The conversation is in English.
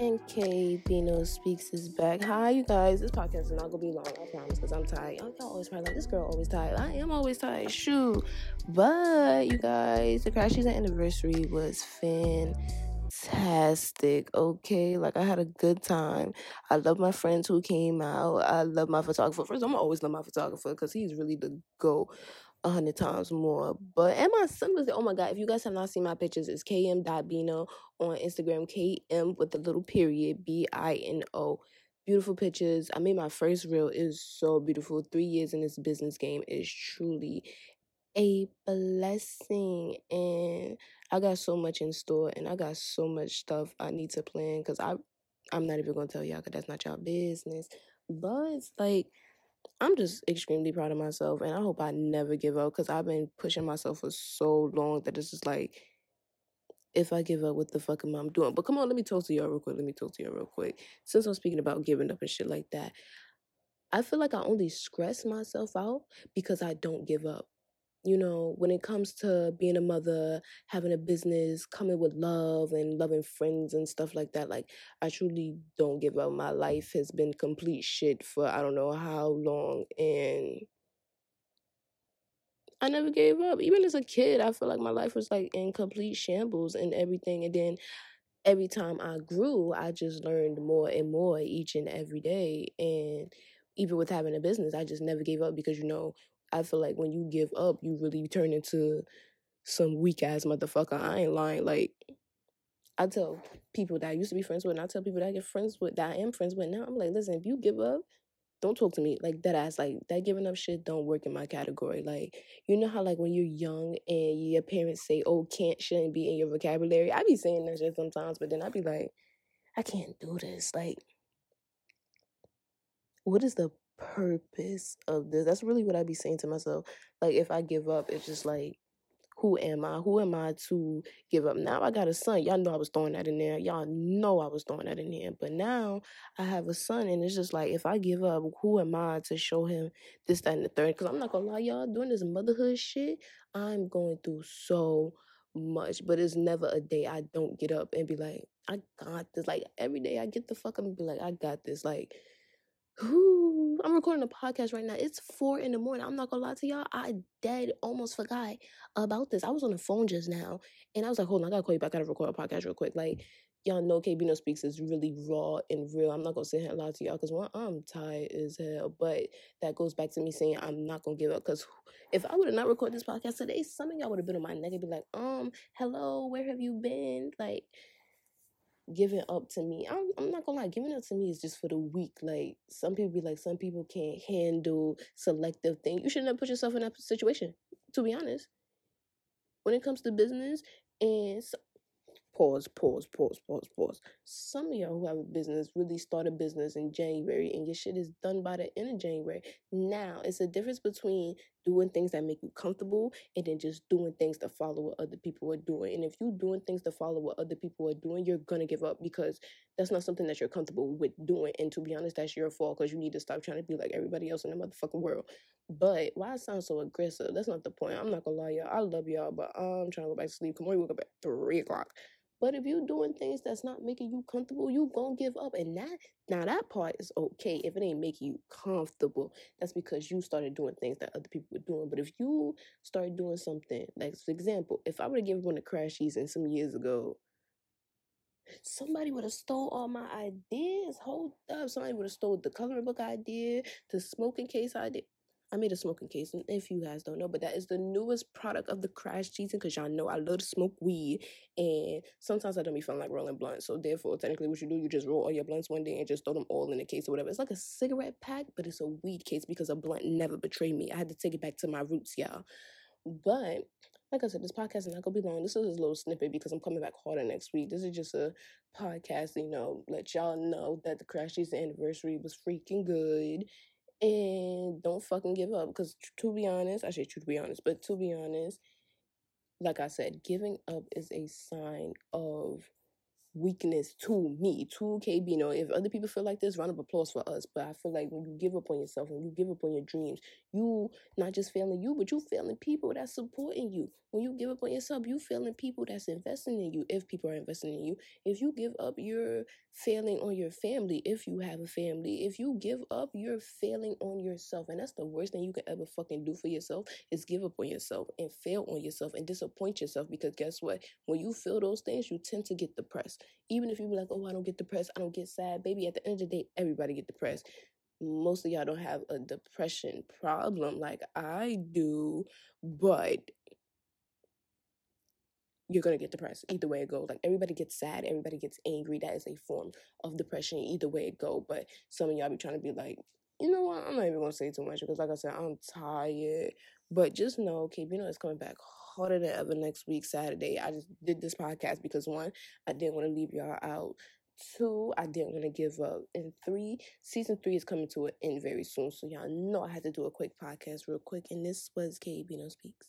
And K Bino Speaks is back. Hi, you guys. This podcast is not gonna be long, I promise, because I'm tired. Y'all, always probably like, this girl always tired. I am always tired. Shoot. But, you guys, the Crash Season anniversary was fantastic. Okay. Like, I had a good time. I love my friends who came out. I love my photographer. First, I'm always love my photographer because he's really the go a hundred times more. But and my son was. Oh my god! If you guys have not seen my pictures, it's km.bino on Instagram. Km with the little period. B I N O. Beautiful pictures. I made my first reel. It is so beautiful. Three years in this business game is truly a blessing and I got so much in store and I got so much stuff I need to plan because I I'm not even gonna tell y'all because that's not y'all business. But it's like I'm just extremely proud of myself, and I hope I never give up because I've been pushing myself for so long that it's just like, if I give up, what the fuck am I doing? But come on, let me talk to y'all real quick. Let me talk to y'all real quick. Since I'm speaking about giving up and shit like that, I feel like I only stress myself out because I don't give up you know, when it comes to being a mother, having a business, coming with love and loving friends and stuff like that, like I truly don't give up. My life has been complete shit for I don't know how long and I never gave up. Even as a kid, I feel like my life was like in complete shambles and everything. And then every time I grew, I just learned more and more each and every day. And even with having a business, I just never gave up because you know I feel like when you give up, you really turn into some weak ass motherfucker. I ain't lying. Like I tell people that I used to be friends with, and I tell people that I get friends with, that I am friends with now. I'm like, listen, if you give up, don't talk to me like that ass like that giving up shit don't work in my category like you know how like when you're young and your parents say oh can't shouldn't be in your vocabulary i be saying that shit sometimes but then i be like i can't do this like what is the purpose of this. That's really what I be saying to myself. Like if I give up, it's just like who am I? Who am I to give up? Now I got a son. Y'all know I was throwing that in there. Y'all know I was throwing that in there. But now I have a son, and it's just like if I give up, who am I to show him this, that, and the third? Because I'm not gonna lie, y'all, doing this motherhood shit, I'm going through so much. But it's never a day I don't get up and be like, I got this. Like every day I get the fuck up and be like, I got this. Like Ooh, I'm recording a podcast right now. It's four in the morning. I'm not gonna lie to y'all. I dead almost forgot about this. I was on the phone just now, and I was like, "Hold on, I gotta call you back. I gotta record a podcast real quick." Like, y'all know KB No Speaks is really raw and real. I'm not gonna sit here and lie to y'all because one, I'm tired as hell. But that goes back to me saying I'm not gonna give up. Because if I would have not recorded this podcast today, some of y'all would have been on my neck and be like, "Um, hello, where have you been?" Like giving up to me. I'm, I'm not gonna lie, giving up to me is just for the weak. Like some people be like, some people can't handle selective things. You shouldn't have put yourself in that situation. To be honest, when it comes to business and pause, pause, pause, pause, pause. Some of y'all who have a business really start a business in January and your shit is done by the end of January. Now, it's a difference between doing things that make you comfortable and then just doing things to follow what other people are doing. And if you're doing things to follow what other people are doing, you're gonna give up because that's not something that you're comfortable with doing. And to be honest, that's your fault because you need to stop trying to be like everybody else in the motherfucking world. But why it sounds so aggressive? That's not the point. I'm not gonna lie, y'all. I love y'all, but I'm trying to go back to sleep. Come on, you wake up at three o'clock. But if you're doing things that's not making you comfortable, you gonna give up. And that now that part is okay. If it ain't making you comfortable, that's because you started doing things that other people were doing. But if you start doing something, like for example, if I would have given one a crashies season some years ago, somebody would have stole all my ideas. Hold up. Somebody would have stole the coloring book idea, the smoking case idea. I made a smoking case, and if you guys don't know, but that is the newest product of the crash season because y'all know I love to smoke weed, and sometimes I don't be feeling like rolling blunts. So therefore, technically, what you do, you just roll all your blunts one day and just throw them all in a case or whatever. It's like a cigarette pack, but it's a weed case because a blunt never betrayed me. I had to take it back to my roots, y'all. But like I said, this podcast is not gonna be long. This is a little snippet because I'm coming back harder next week. This is just a podcast, you know, let y'all know that the crash season anniversary was freaking good and don't fucking give up because to be honest i say to be honest but to be honest like i said giving up is a sign of weakness to me, to KB. You know, if other people feel like this, round of applause for us. But I feel like when you give up on yourself, when you give up on your dreams, you not just failing you, but you failing people that's supporting you. When you give up on yourself, you failing people that's investing in you. If people are investing in you, if you give up, you're failing on your family. If you have a family, if you give up, you're failing on yourself, and that's the worst thing you can ever fucking do for yourself is give up on yourself and fail on yourself and disappoint yourself. Because guess what? When you feel those things, you tend to get Even if you be like, "Oh, I don't get depressed, I don't get sad," baby. At the end of the day, everybody get depressed most of y'all don't have a depression problem like I do, but you're gonna get depressed either way it goes. Like everybody gets sad, everybody gets angry. That is a form of depression either way it go. But some of y'all be trying to be like, you know what? I'm not even gonna say too much because, like I said, I'm tired. But just know, okay, you know, it's coming back harder than ever next week, Saturday. I just did this podcast because one, I didn't want to leave y'all out. Two, I didn't want to give up. And three, season three is coming to an end very soon. So y'all know I had to do a quick podcast real quick. And this was KB Bino Speaks.